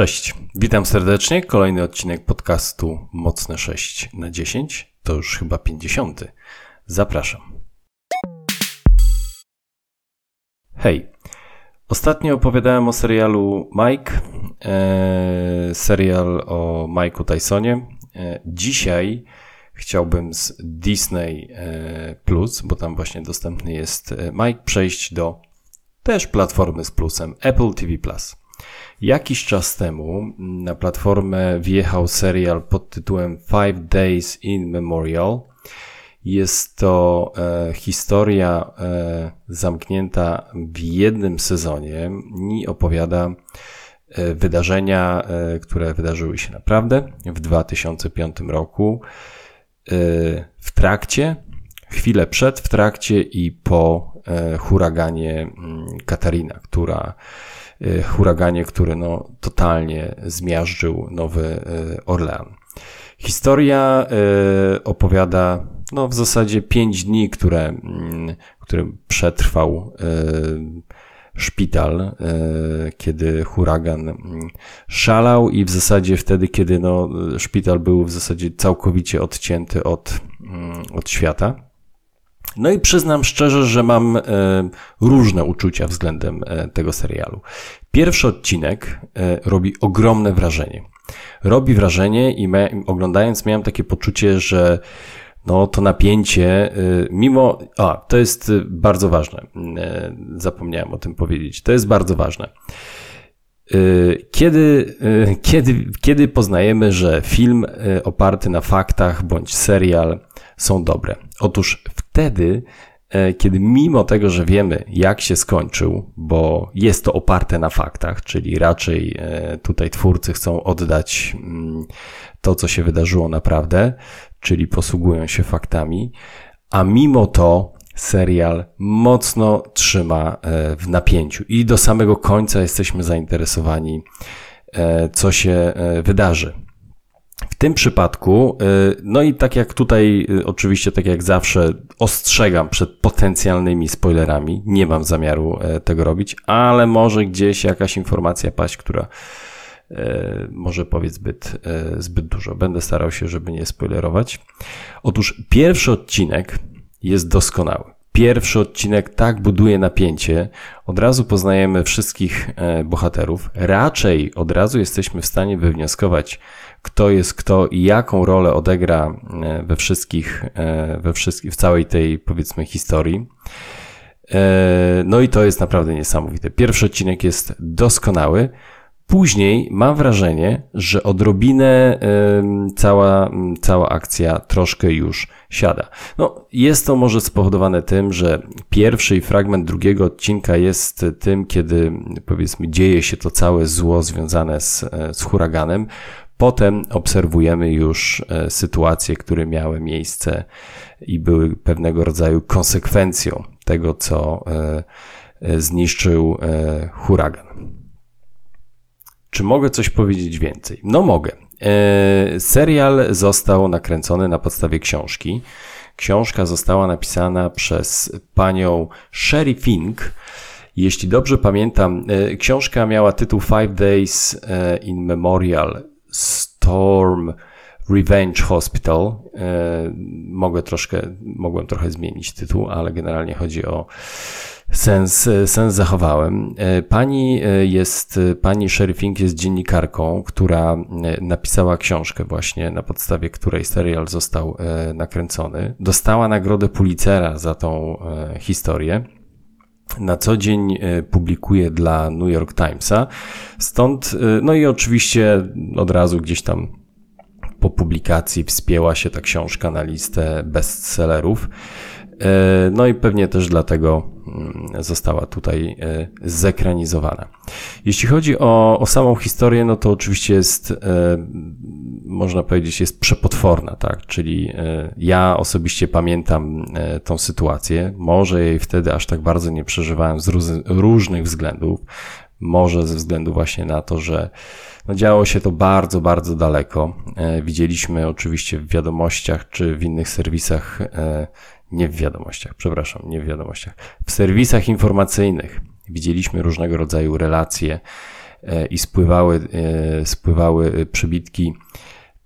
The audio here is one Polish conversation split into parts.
Cześć, witam serdecznie. Kolejny odcinek podcastu Mocne 6 na 10. To już chyba 50. Zapraszam. Hej, ostatnio opowiadałem o serialu Mike, e, serial o Mike'u Tysonie. E, dzisiaj chciałbym z Disney e, Plus, bo tam właśnie dostępny jest Mike, przejść do też platformy z plusem Apple TV Plus. Jakiś czas temu na platformę wjechał serial pod tytułem Five Days in Memorial. Jest to e, historia e, zamknięta w jednym sezonie i opowiada e, wydarzenia, e, które wydarzyły się naprawdę w 2005 roku, e, w trakcie, chwilę przed, w trakcie i po e, huraganie mm, Katarina, która huraganie, który no, totalnie zmiażdżył Nowy y, Orlean. Historia y, opowiada no, w zasadzie pięć dni, które, mm, które przetrwał szpital, kiedy huragan mm, szalał i w zasadzie wtedy, kiedy no, szpital był w zasadzie całkowicie odcięty od, mm, od świata. No i przyznam szczerze, że mam e, różne uczucia względem e, tego serialu. Pierwszy odcinek e, robi ogromne wrażenie. Robi wrażenie i oglądając miałem takie poczucie, że no to napięcie, mimo, a to jest bardzo ważne, zapomniałem o tym powiedzieć, to jest bardzo ważne. Kiedy, kiedy, kiedy poznajemy, że film oparty na faktach bądź serial są dobre? Otóż wtedy, e, kiedy mimo tego, że wiemy, jak się skończył, bo jest to oparte na faktach, czyli raczej e, tutaj twórcy chcą oddać mm, to, co się wydarzyło naprawdę, czyli posługują się faktami, a mimo to serial mocno trzyma e, w napięciu i do samego końca jesteśmy zainteresowani, co się wydarzy. W tym przypadku, y, no i tak jak tutaj, y, oczywiście, tak jak zawsze, ostrzegam przed potencjalnymi spoilerami. Nie mam zamiaru e, tego robić, ale może gdzieś jakaś informacja paść, która e, może powiedz zbyt, e, zbyt dużo. Będę starał się, żeby nie spoilerować. Otóż pierwszy odcinek jest doskonały. Pierwszy odcinek tak buduje napięcie, od razu poznajemy wszystkich bohaterów, raczej od razu jesteśmy w stanie wywnioskować, kto jest kto i jaką rolę odegra e, we wszystkich, e, we wszystkich, w całej tej powiedzmy historii. E, no i to jest naprawdę niesamowite. Pierwszy odcinek jest doskonały. Później mam wrażenie, że odrobinę cała, cała akcja troszkę już siada. No, jest to może spowodowane tym, że pierwszy fragment drugiego odcinka jest tym, kiedy powiedzmy dzieje się to całe zło związane z, z huraganem. Potem obserwujemy już e, sytuacje, które miały miejsce i były pewnego rodzaju konsekwencją tego, co e, e, zniszczył huragan. Czy mogę coś powiedzieć więcej? No mogę. Serial został nakręcony na podstawie książki. Książka została napisana przez panią Sherry Fink. Jeśli dobrze pamiętam, książka miała tytuł Five Days in Memorial Storm Revenge Hospital. E, mogę troszkę, mogłem trochę zmienić tytuł, ale generalnie chodzi o sens, sens zachowałem. E, pani e, jest, pani Sherry Fink jest dziennikarką, która napisała książkę właśnie, na podstawie której serial został nakręcony. Dostała nagrodę Pulitzera za tą historię na co dzień e, publikuje dla New York Timesa. Stąd, e, no i oczywiście od razu gdzieś tam po publikacji wspięła się ta książka na listę bestsellerów. E, no i pewnie też dlatego mm, została tutaj e, zekranizowana. Jeśli chodzi o, o samą historię, no to oczywiście jest, e, można powiedzieć, jest przepotworna, tak? Czyli ja osobiście pamiętam tą sytuację. Może jej wtedy aż tak bardzo nie przeżywałem z różnych względów. Może ze względu właśnie na to, że no działo się to bardzo, bardzo daleko. Widzieliśmy oczywiście w wiadomościach czy w innych serwisach nie w wiadomościach, przepraszam, nie w wiadomościach, w serwisach informacyjnych widzieliśmy różnego rodzaju relacje i spływały, spływały przybitki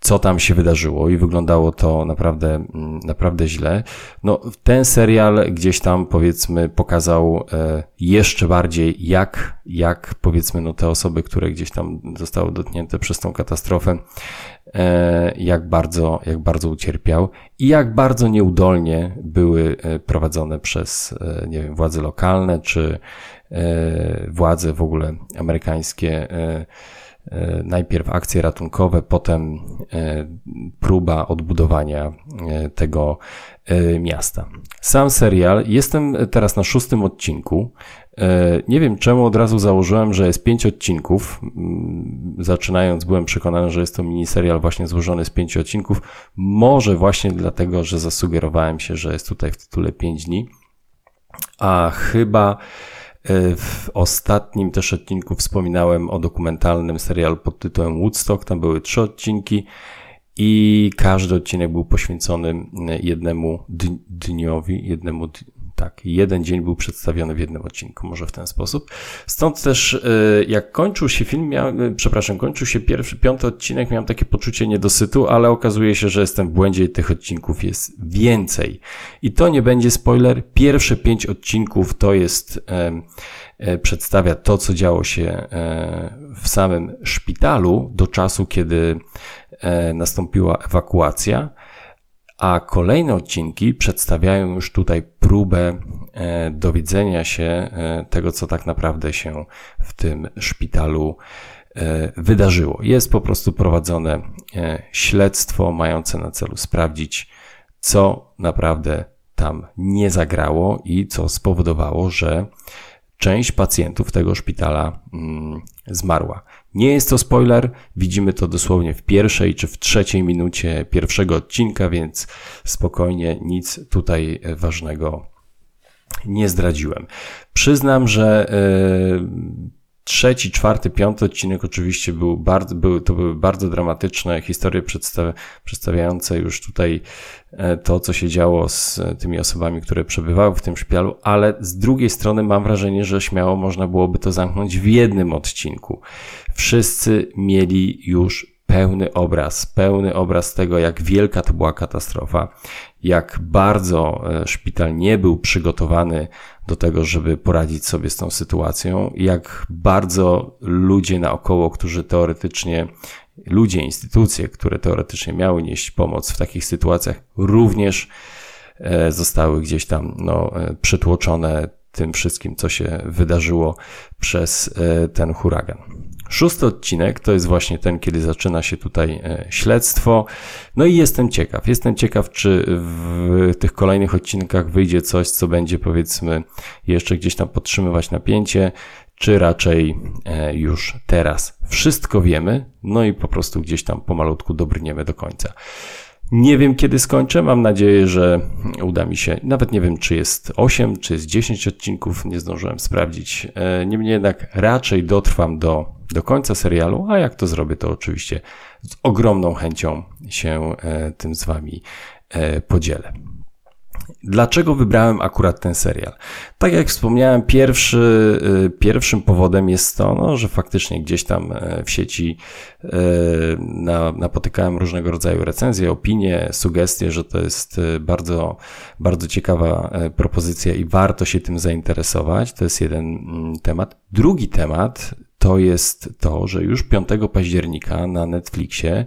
co tam się wydarzyło i wyglądało to naprawdę, mm, naprawdę źle. No, ten serial gdzieś tam powiedzmy pokazał e, jeszcze bardziej, jak, jak powiedzmy, no te osoby, które gdzieś tam zostały dotknięte przez tą katastrofę, e, jak bardzo, jak bardzo ucierpiał i jak bardzo nieudolnie były e, prowadzone przez, nie wiem, władze lokalne czy władze w ogóle amerykańskie najpierw akcje ratunkowe, potem e, próba odbudowania e, tego miasta. Sam serial, jestem teraz na szóstym odcinku. Nie wiem czemu od razu założyłem, że jest pięć odcinków. Mm, zaczynając byłem przekonany, że jest to miniserial właśnie złożony z pięciu odcinków. Może właśnie dlatego, że zasugerowałem się, że jest tutaj w tytule pięć dni. A chyba E, w ostatnim też odcinku wspominałem o dokumentalnym serialu pod tytułem Woodstock. Tam były trzy odcinki i każdy odcinek był poświęcony jednemu dniowi, jednemu tak, jeden dzień był przedstawiony w jednym odcinku, może w ten sposób. Stąd też, e, jak kończył się film, miałem, e, przepraszam, kończył się pierwszy, piąty odcinek, miałem takie poczucie niedosytu, ale okazuje się, że jestem w błędzie i tych odcinków jest więcej. I to nie będzie spoiler. Pierwsze pięć odcinków to jest, e, przedstawia to, co działo się w samym szpitalu do czasu, kiedy nastąpiła ewakuacja a kolejne odcinki przedstawiają już tutaj próbę e, dowiedzenia się e, tego, co tak naprawdę się w tym szpitalu e, wydarzyło. Jest po prostu prowadzone śledztwo mające na celu sprawdzić, co naprawdę tam nie zagrało i co spowodowało, że część pacjentów tego szpitala mm, zmarła. Nie jest to spoiler, widzimy to dosłownie w pierwszej czy w trzeciej minucie pierwszego odcinka, więc spokojnie nic tutaj ważnego nie zdradziłem. Przyznam, że yy, trzeci, czwarty, piąty odcinek oczywiście był bardzo, były, to były bardzo dramatyczne historie przedstawiające już tutaj e, to, co się działo z tymi osobami, które przebywały w tym szpitalu, ale z drugiej strony mam wrażenie, że śmiało można byłoby to zamknąć w jednym odcinku. Wszyscy mieli już pełny obraz, pełny obraz tego, jak wielka to była katastrofa, jak bardzo e, szpital nie był przygotowany do tego, żeby poradzić sobie z tą sytuacją, jak bardzo ludzie naokoło, którzy teoretycznie, ludzie, instytucje, które teoretycznie miały nieść pomoc w takich sytuacjach, również e, zostały gdzieś tam no, e, przytłoczone tym wszystkim, co się wydarzyło przez ten huragan. Szósty odcinek to jest właśnie ten, kiedy zaczyna się tutaj e, śledztwo. No i jestem ciekaw. Jestem ciekaw, czy w tych kolejnych odcinkach wyjdzie coś, co będzie powiedzmy jeszcze gdzieś tam podtrzymywać napięcie, czy raczej e, już teraz wszystko wiemy, no i po prostu gdzieś tam pomalutku dobrniemy do końca. Nie wiem, kiedy skończę. Mam nadzieję, że uda mi się. Nawet nie wiem, czy jest 8, czy jest 10 odcinków. Nie zdążyłem sprawdzić. E, niemniej jednak raczej dotrwam do, do końca serialu, a jak to zrobię, to oczywiście z ogromną chęcią się e, tym z Wami e, podzielę. Dlaczego wybrałem akurat ten serial? Tak jak wspomniałem, pierwszy, y, pierwszym powodem jest to, no, że faktycznie gdzieś tam e, w sieci e, na, napotykałem różnego rodzaju recenzje, opinie, sugestie, że to jest e, bardzo, bardzo ciekawa propozycja i warto się tym zainteresować. To jest jeden mm, temat. Drugi temat to jest to, że już 5 października na Netflixie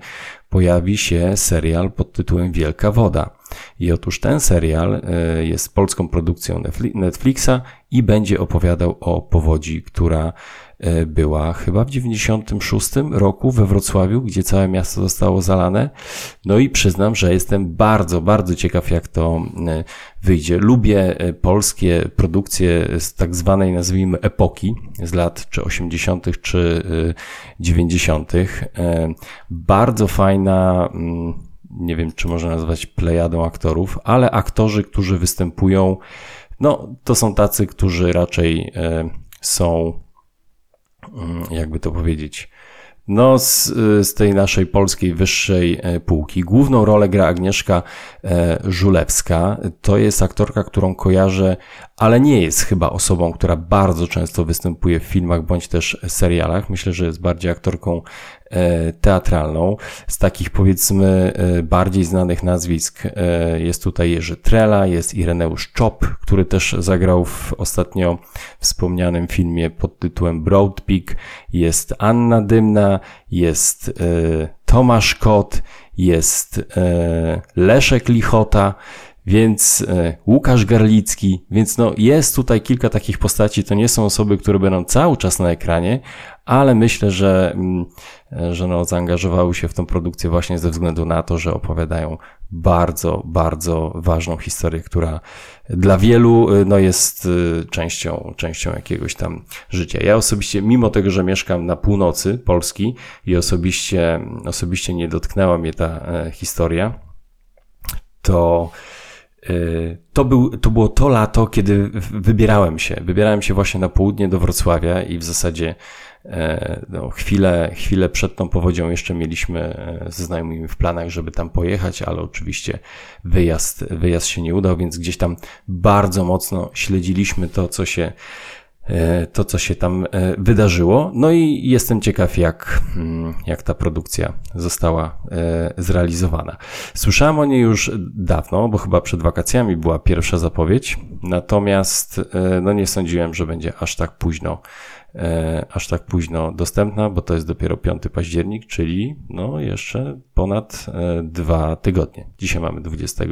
pojawi się serial pod tytułem Wielka Woda. I otóż ten serial e, jest polską produkcją Netflixa i będzie opowiadał o powodzi, która była chyba w 96 roku we Wrocławiu, gdzie całe miasto zostało zalane. No i przyznam, że jestem bardzo, bardzo ciekaw, jak to e, wyjdzie. Lubię polskie produkcje z tak zwanej, nazwijmy, epoki, z lat czy 80., czy 90. Bardzo fajna, mm, nie wiem, czy można nazwać plejadą aktorów, ale aktorzy, którzy występują, no, to są tacy, którzy raczej e, są, jakby to powiedzieć, no z, z tej naszej polskiej wyższej e, półki. Główną rolę gra Agnieszka e, Żulewska. To jest aktorka, którą kojarzę, ale nie jest chyba osobą, która bardzo często występuje w filmach bądź też serialach. Myślę, że jest bardziej aktorką teatralną. Z takich powiedzmy bardziej znanych nazwisk jest tutaj Jerzy Trela, jest Ireneusz Czop, który też zagrał w ostatnio wspomnianym filmie pod tytułem Broad Peak, jest Anna Dymna, jest e, Tomasz Kot, jest e, Leszek Lichota, więc e, Łukasz Garlicki, więc no jest tutaj kilka takich postaci, to nie są osoby, które będą cały czas na ekranie, ale myślę, że, mm, że no, zaangażowały się w tą produkcję właśnie ze względu na to, że opowiadają bardzo, bardzo ważną historię, która dla wielu y, no, jest częścią, częścią jakiegoś tam życia. Ja osobiście, mimo tego, że mieszkam na północy Polski i osobiście, osobiście nie dotknęła mnie ta e, historia, to to, był, to było to lato, kiedy wybierałem się. Wybierałem się właśnie na południe do Wrocławia i w zasadzie E, no, chwilę, chwilę przed tą powodzią jeszcze mieliśmy e, ze znajomymi w planach, żeby tam pojechać, ale oczywiście wyjazd, wyjazd się nie udał, więc gdzieś tam bardzo mocno śledziliśmy to, co się e, to, co się tam wydarzyło. No i jestem ciekaw, jak, mm, jak ta produkcja została zrealizowana. Słyszałem o niej już dawno, bo chyba przed wakacjami była pierwsza zapowiedź, natomiast no nie sądziłem, że będzie aż tak późno E, aż tak późno dostępna, bo to jest dopiero 5 październik, czyli no jeszcze ponad e, dwa tygodnie. Dzisiaj mamy 20 e,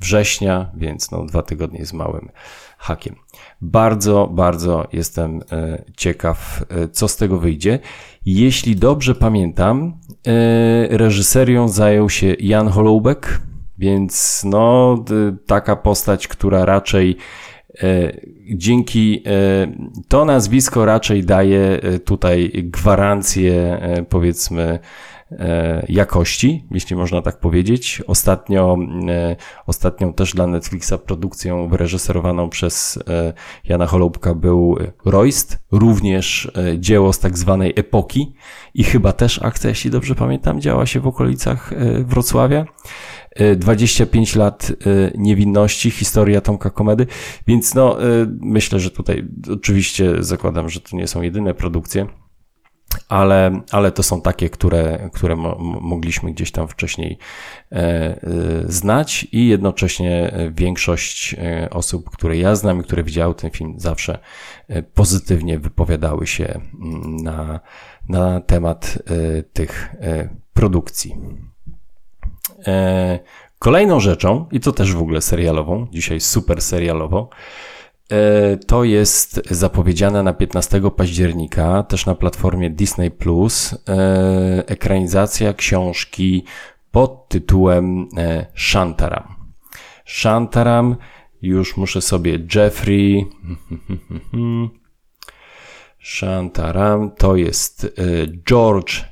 września, więc no dwa tygodnie z małym hakiem. Bardzo, bardzo jestem ciekaw, co z tego wyjdzie. Jeśli dobrze pamiętam, reżyserią zajął się Jan Holoubek, więc no taka postać, która raczej E, dzięki e, to nazwisko raczej daje e, tutaj gwarancję, powiedzmy, jakości, jeśli można tak powiedzieć. Ostatnio, ostatnią też dla Netflixa produkcją wyreżyserowaną przez Jana Holubka był Royst, również dzieło z tak zwanej epoki i chyba też akcja, jeśli dobrze pamiętam, działa się w okolicach Wrocławia. 25 lat niewinności, historia Tomka Komedy, więc no myślę, że tutaj oczywiście zakładam, że to nie są jedyne produkcje, ale, ale to są takie, które, które mo mogliśmy gdzieś tam wcześniej e, e, znać i jednocześnie większość e, osób, które ja znam i które widziały ten film, zawsze pozytywnie wypowiadały się na, na temat tych produkcji. Kolejną rzeczą, i to też w ogóle serialową, dzisiaj super serialowo, to jest zapowiedziana na 15 października, też na platformie Disney Plus, e, ekranizacja książki pod tytułem Shantaram. Shantaram, już muszę sobie Jeffrey. Shantaram to jest George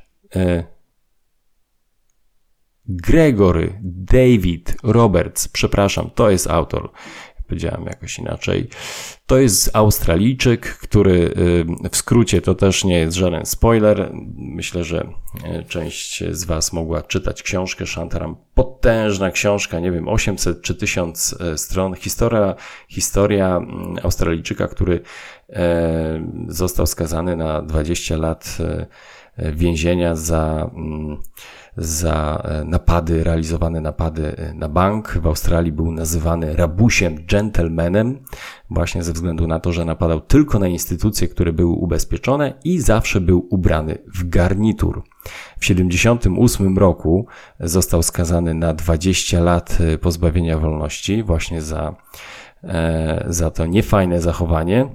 Gregory David Roberts, przepraszam, to jest autor. Powiedziałem jakoś inaczej. To jest Australijczyk, który y, w skrócie to też nie jest żaden spoiler. Myślę, że y, część z Was mogła czytać książkę Shantaram. Potężna książka, nie wiem, 800 czy 1000 y, stron. Historia, historia mm, Australijczyka, który został skazany na 20 lat więzienia za mm, za e, napady, realizowane napady e, na bank. W Australii był nazywany rabusiem, gentlemanem, właśnie ze względu na to, że napadał tylko na instytucje, które były ubezpieczone i zawsze był ubrany w garnitur. W 1978 roku został skazany na 20 lat e, pozbawienia wolności właśnie za, za to niefajne zachowanie.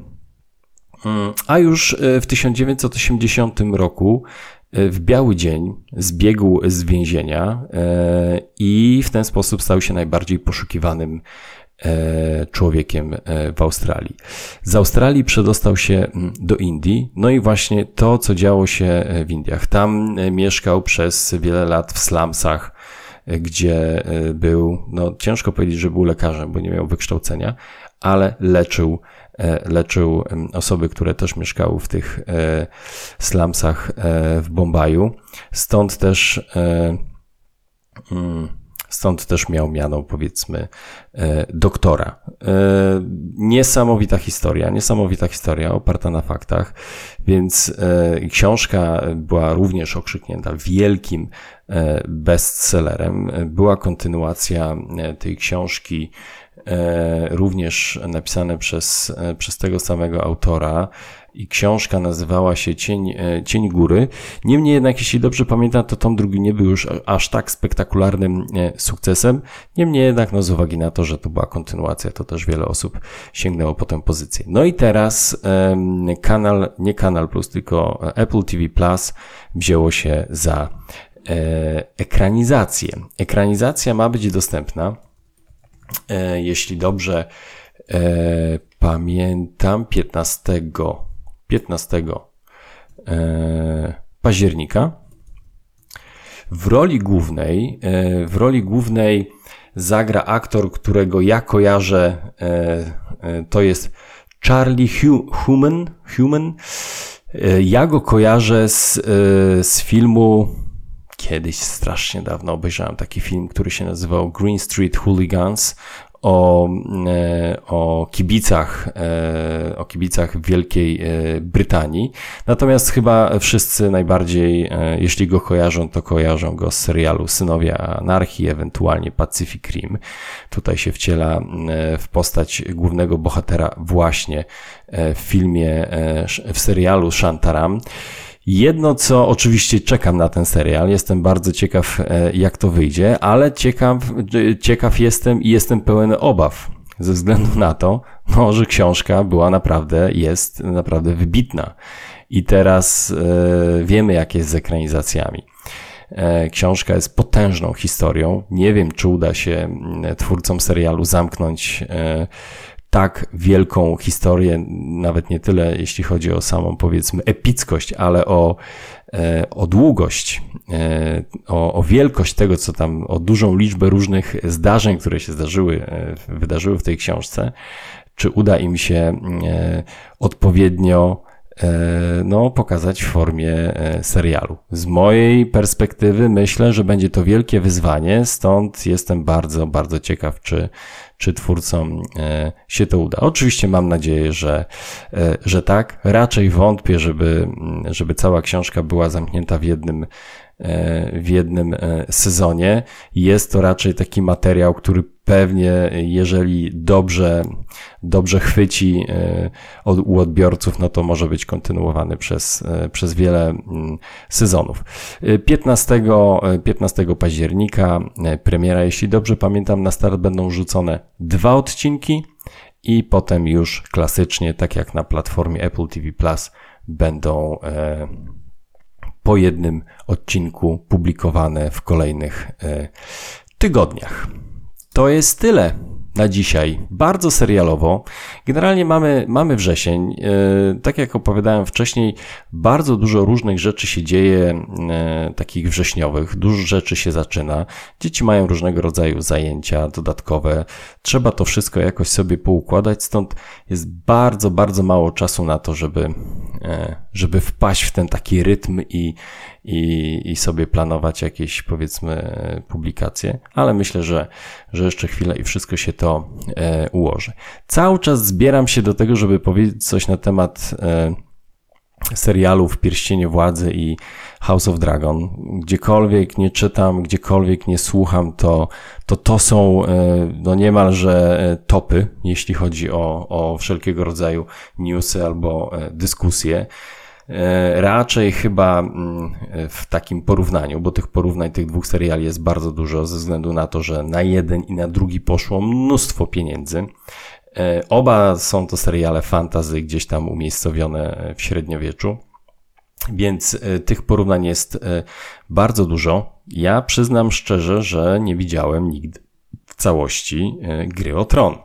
Mm, a już w 1980 roku w biały dzień zbiegł z więzienia e, i w ten sposób stał się najbardziej poszukiwanym e, człowiekiem w Australii. Z Australii przedostał się do Indii, no i właśnie to, co działo się w Indiach. Tam mieszkał przez wiele lat w slumsach, gdzie był, no ciężko powiedzieć, że był lekarzem, bo nie miał wykształcenia, ale leczył leczył osoby, które też mieszkały w tych slumsach w Bombaju. Stąd też mm, Stąd też miał miano, powiedzmy, e, doktora. E, niesamowita historia, niesamowita historia oparta na faktach, więc e, książka była również okrzyknięta wielkim bestsellerem. Była kontynuacja tej książki również napisane przez, przez tego samego autora i książka nazywała się Cień, e, Cień Góry. Niemniej jednak, jeśli dobrze pamiętam, to tom drugi nie był już aż tak spektakularnym e, sukcesem. Niemniej jednak, no z uwagi na to, że to była kontynuacja, to też wiele osób sięgnęło po tę pozycję. No i teraz kanal, nie Kanal Plus, tylko Apple TV Plus wzięło się za e, ekranizację. Ekranizacja ma być dostępna, jeśli dobrze pamiętam, 15 15 e, października. W roli głównej, e, w roli głównej zagra aktor, którego ja kojarzę, e, to jest Charlie Human. Human. Ja go kojarzę z, z filmu, kiedyś strasznie dawno obejrzałem taki film, który się nazywał Green Street Hooligans o, e, o kibicach, e, o kibicach Wielkiej e, Brytanii. Natomiast chyba wszyscy najbardziej, jeśli go kojarzą, to kojarzą go z serialu Synowie Anarchii, ewentualnie Pacific Rim. Tutaj się wciela w postać głównego bohatera właśnie w filmie, w serialu Shantaram. Jedno, co oczywiście czekam na ten serial, jestem bardzo ciekaw, e, jak to wyjdzie, ale ciekaw, ciekaw jestem i jestem pełen obaw ze względu na to, no, że książka była naprawdę, jest naprawdę wybitna. I teraz e, wiemy, jak jest z ekranizacjami. E, książka jest potężną historią. Nie wiem, czy uda się twórcom serialu zamknąć e, tak wielką historię, nawet nie tyle jeśli chodzi o samą powiedzmy epickość, ale o, e, o długość, e, o, o wielkość tego, co tam, o dużą liczbę różnych zdarzeń, które się zdarzyły, e, wydarzyły w tej książce, czy uda im się odpowiednio no, pokazać w formie serialu. Z mojej perspektywy myślę, że będzie to wielkie wyzwanie, stąd jestem bardzo, bardzo ciekaw, czy czy twórcom e, się to uda. Oczywiście mam nadzieję, że, e, że tak. Raczej wątpię, żeby, żeby cała książka była zamknięta w jednym E, w jednym e, sezonie. Jest to raczej taki materiał, który pewnie, jeżeli dobrze, dobrze chwyci e, u odbiorców, no to może być kontynuowany przez, przez wiele mm, sezonów. 15, 15 października premiera, jeśli dobrze pamiętam, na start będą rzucone dwa odcinki i potem już klasycznie, tak jak na platformie Apple TV Plus, będą po jednym odcinku publikowane w kolejnych e, tygodniach. To jest tyle na dzisiaj. Bardzo serialowo. Generalnie mamy, mamy wrzesień. E, tak jak opowiadałem wcześniej, bardzo dużo różnych rzeczy się dzieje, e, takich wrześniowych. Dużo rzeczy się zaczyna. Dzieci mają różnego rodzaju zajęcia dodatkowe. Trzeba to wszystko jakoś sobie poukładać, stąd jest bardzo, bardzo mało czasu na to, żeby, żeby wpaść w ten taki rytm i, i, i sobie planować jakieś, powiedzmy, publikacje. Ale myślę, że, że jeszcze chwilę i wszystko się to e, ułoży. Cały czas zbieram się do tego, żeby powiedzieć coś na temat e, serialów Pierścienie Władzy i House of Dragon. Gdziekolwiek nie czytam, gdziekolwiek nie słucham, to to, to są e, no niemalże e, topy, jeśli chodzi o, o wszelkiego rodzaju newsy albo e, dyskusje. Raczej chyba mm, w takim porównaniu, bo tych porównań tych dwóch seriali jest bardzo dużo, ze względu na to, że na jeden i na drugi poszło mnóstwo pieniędzy. E, oba są to seriale fantazy gdzieś tam umiejscowione w średniowieczu. Więc e, tych porównań jest e, bardzo dużo. Ja przyznam szczerze, że nie widziałem nigdy całości gry o tron.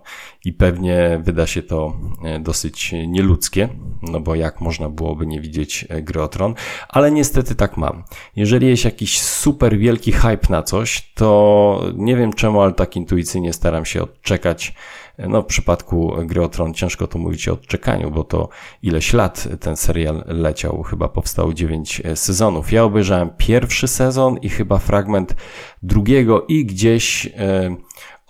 i pewnie wyda się to e, dosyć nieludzkie, no bo jak można byłoby nie widzieć e, gry o Tron, ale niestety tak mam. Jeżeli jest jakiś super wielki hype na coś, to nie wiem czemu, ale tak intuicyjnie staram się odczekać no, w przypadku Gry o Tron ciężko to mówić o odczekaniu, bo to ileś lat ten serial leciał, chyba powstał 9 e, sezonów. Ja obejrzałem pierwszy sezon i chyba fragment drugiego i gdzieś e,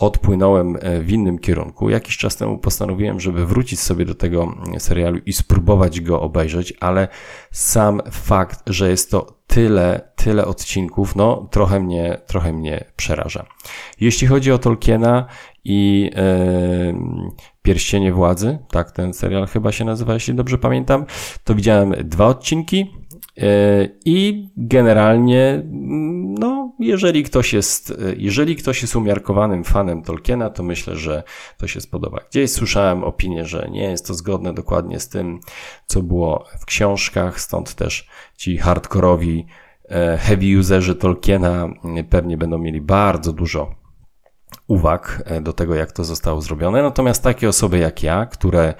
odpłynąłem e, w innym kierunku. Jakiś czas temu postanowiłem, żeby wrócić sobie do tego serialu i spróbować go obejrzeć, ale sam fakt, że jest to tyle, tyle odcinków, no trochę mnie, trochę mnie przeraża. Jeśli chodzi o Tolkiena i e, Pierścienie Władzy, tak ten serial chyba się nazywa, jeśli dobrze pamiętam, to widziałem dwa odcinki i generalnie, no, jeżeli ktoś jest, e, jeżeli ktoś jest umiarkowanym fanem Tolkiena, to myślę, że to się spodoba. Gdzieś słyszałem opinię, że nie jest to zgodne dokładnie z tym, co było w książkach, stąd też ci hardkorowi e, heavy userzy Tolkiena pewnie będą mieli bardzo dużo uwag e, do tego, jak to zostało zrobione. Natomiast takie osoby jak ja, które e,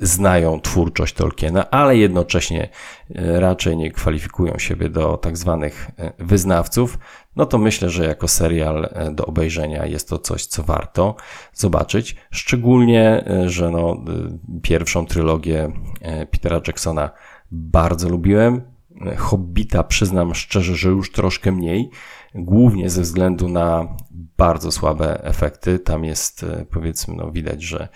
znają twórczość Tolkiena, ale jednocześnie e, raczej nie kwalifikują siebie do tak zwanych wyznawców, no to myślę, że jako serial do obejrzenia jest to coś, co warto zobaczyć. Szczególnie, że no, pierwszą trylogię Petera Jacksona bardzo lubiłem. Hobbita przyznam szczerze, że już troszkę mniej, głównie ze względu na bardzo słabe efekty. Tam jest, e, powiedzmy, no widać, że e,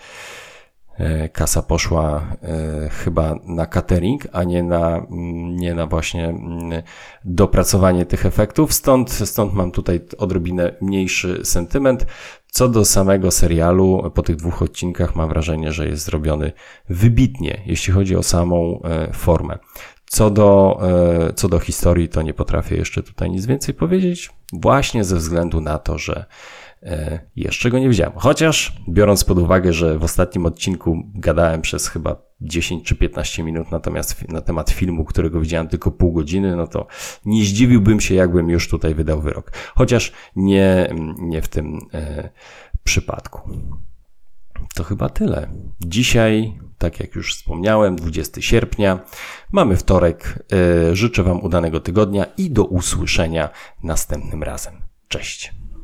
kasa poszła e, chyba na catering, a nie na, mm, nie na właśnie mm, dopracowanie tych efektów. Stąd, stąd mam tutaj odrobinę mniejszy sentyment. Co do samego serialu, po tych dwóch odcinkach mam wrażenie, że jest zrobiony wybitnie, jeśli chodzi o samą formę. Co do, e, co do historii, to nie potrafię jeszcze tutaj nic więcej powiedzieć, właśnie ze względu na to, że e, jeszcze go nie widziałem. Chociaż biorąc pod uwagę, że w ostatnim odcinku gadałem przez chyba 10 czy 15 minut natomiast na temat filmu, którego widziałem tylko pół godziny, no to nie zdziwiłbym się, jakbym już tutaj wydał wyrok. Chociaż nie, nie w tym e, przypadku. To chyba tyle. Dzisiaj tak jak już wspomniałem, 20 sierpnia. Mamy wtorek. E, życzę Wam udanego tygodnia i do usłyszenia następnym razem. Cześć.